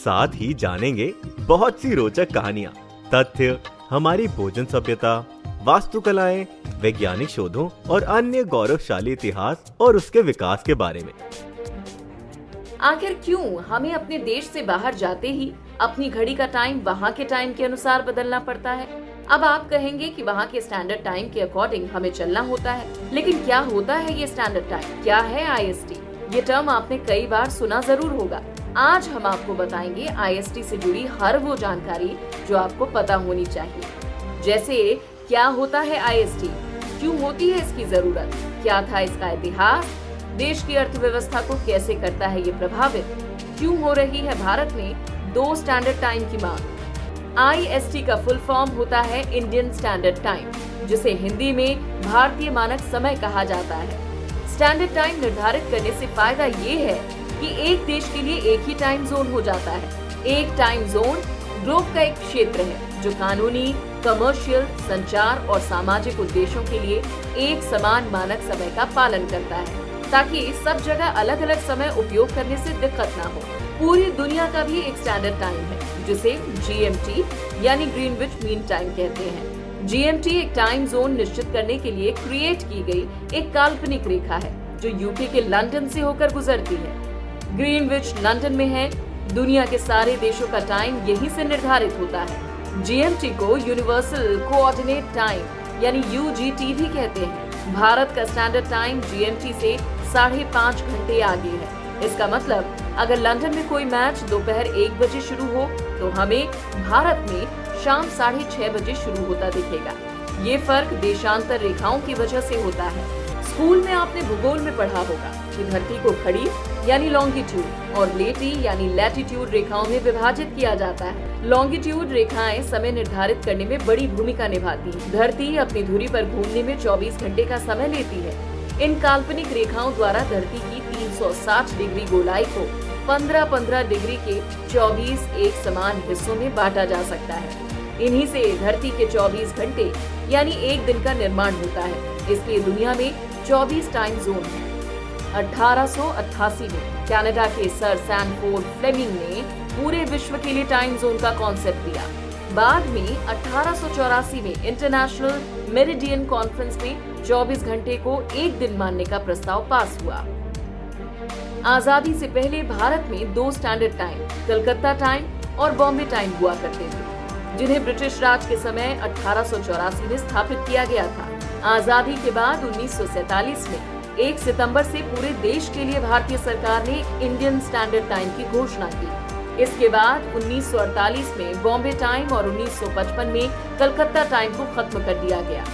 साथ ही जानेंगे बहुत सी रोचक कहानियाँ, तथ्य, हमारी भोजन सभ्यता, वास्तुकलाएँ, वैज्ञानिक शोधों और अन्य गौरवशाली इतिहास और उसके विकास के बारे में। आखिर क्यों हमें अपने देश से बाहर जाते ही अपनी घड़ी का टाइम वहाँ के टाइम के अनुसार बदलना पड़ता है? अब आप कहेंगे कि वहाँ के स्टैंडर्ड टाइम के अकॉर्डिंग हमें चलना होता है, लेकिन क्या होता है ये स्टैंडर्ड टाइम क्या है आईएसटी ये टर्म आपने कई बार सुना ज़रूर होगा। आज हम आपको बताएँगे IST से जुड़ी हर वो जानकारी जो आपको पता होनी चाहिए। जैसे, क्या होता है IST क्यों होती है इसकी ज़रूरत? क्या था इसका इतिहास? देश की अर्थव्यवस्था को कैसे करता है ये प्रभावित? क्यों हो रही है भारत में दो स्टैंडर्ड टाइम की मांग? IST का फुल फॉर्म होता है इंडियन स्टैंडर्ड टाइम जिसे हिंदी में भारतीय मानक समय कहा जाता है। स्टैंडर्ड टाइम निर्धारित करने से फ़ायदा ये है कि एक देश के लिए एक ही टाइम जोन हो जाता है। एक टाइम जोन ग्लोब का एक क्षेत्र है, जो कानूनी कमर्शियल संचार और सामाजिक उद्देश्यों के लिए एक समान मानक समय का पालन करता है, ताकि सब जगह अलग अलग समय उपयोग करने से दिक्कत ना हो। पूरी दुनिया का भी एक स्टैंडर्ड टाइम है, जिसे जीएमटी यानी ग्रीनविच मीन टाइम कहते हैं। जीएमटी एक टाइम जोन निश्चित करने के लिए क्रिएट की गई एक काल्पनिक रेखा है, जो यूके के लंदन से होकर गुजरती है। ग्रीनविच लंदन में है। दुनिया के सारे देशों का टाइम यहीं से निर्धारित होता है। जीएमटी को यूनिवर्सल कोऑर्डिनेट टाइम यानी यूजीटी भी कहते हैं। भारत का स्टैंडर्ड टाइम जीएमटी से साढ़े पाँच घंटे आगे है। इसका मतलब अगर लंदन में कोई मैच दोपहर एक बजे शुरू हो तो हमें भारत में शाम साढ़े छह बजे शुरू होता दिखेगा। ये फ़र्क देशांतर रेखाओं की वजह से होता है। स्कूल में आपने भूगोल में पढ़ा होगा कि धरती को खड़ी, यानी लॉन्गिट्यूड और लेटी, यानी लैटिट्यूड रेखाओं में विभाजित किया जाता है। लॉन्गिट्यूड रेखाएँ समय निर्धारित करने में बड़ी भूमिका निभाती है। धरती अपनी धुरी पर घूमने में 24 घंटे का समय लेती है। इन काल्पनिक रेखाओं द्वारा धरती की 360 डिग्री गोलाई को 15-15 डिग्री के 24 एक समान हिस्सों में बांटा जा सकता है। इन्हीं से धरती के 24 घंटे, यानी एक दिन का निर्माण होता है। इसलिए दुनिया में 24 टाइम जोन है 1888 में कनाडा के सर सैनफोर्ड फ्लेमिंग ने पूरे विश्व के लिए टाइम जोन का कॉन्सेप्ट दिया। बाद में अठारह सौ चौरासी में इंटरनेशनल मेरिडियन कॉन्फ्रेंस में 24 घंटे को एक दिन मानने का प्रस्ताव पास हुआ। आज़ादी से पहले भारत में दो स्टैंडर्ड टाइम कलकत्ता टाइम और बॉम्बे टाइम हुआ करते थे, जिन्हें ब्रिटिश राज के समय अठारह सौ चौरासी में स्थापित किया गया था। आज़ादी के बाद उन्नीस में एक सितंबर से पूरे देश के लिए भारतीय सरकार ने इंडियन स्टैंडर्ड टाइम की घोषणा की। इसके बाद 1948 में बॉम्बे टाइम और 1955 में कलकत्ता टाइम को खत्म कर दिया गया।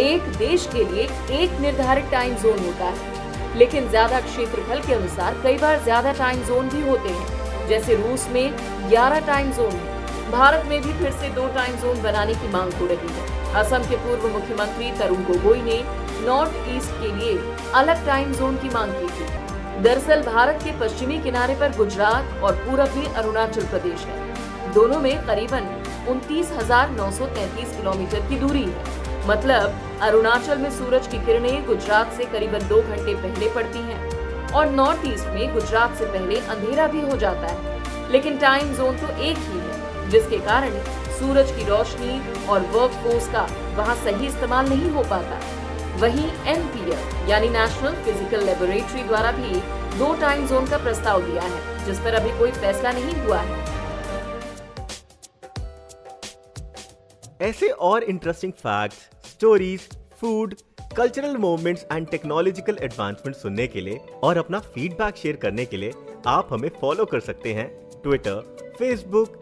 एक देश के लिए एक निर्धारित टाइम जोन होता है, लेकिन ज़्यादा क्षेत्रफल के अनुसार कई बार ज़्यादा टाइम जोन भी होते हैं। जैसे रूस में 11 टाइम जोन है। भारत में भी फिर से दो टाइम जोन बनाने की मांग हो रही है। असम के पूर्व मुख्यमंत्री तरुण गोगोई ने नॉर्थ ईस्ट के लिए अलग टाइम जोन की मांग की थी। दरअसल भारत के पश्चिमी किनारे पर गुजरात और पूरब में अरुणाचल प्रदेश है। दोनों में करीबन उनतीस किलोमीटर की दूरी है। मतलब अरुणाचल में सूरज की किरणें गुजरात से करीबन दो घंटे पहले पड़ती हैं और नॉर्थ ईस्ट में गुजरात से पहले अंधेरा भी हो जाता है। लेकिन टाइम जोन तो एक ही है। जिसके कारण सूरज की रोशनी और वर्क फोर्स का वहाँ सही इस्तेमाल नहीं हो पाता। वहीं एनपीएल यानी नेशनल फ़िज़िकल लेबोरेटरी द्वारा भी दो टाइम जोन का प्रस्ताव दिया है, जिस पर अभी कोई फैसला नहीं हुआ है। ऐसे और interesting fact stories food cultural movements and technological advancement सुनने के लिए और अपना फीडबैक शेयर करने के लिए आप हमें फॉलो कर सकते हैं Twitter Facebook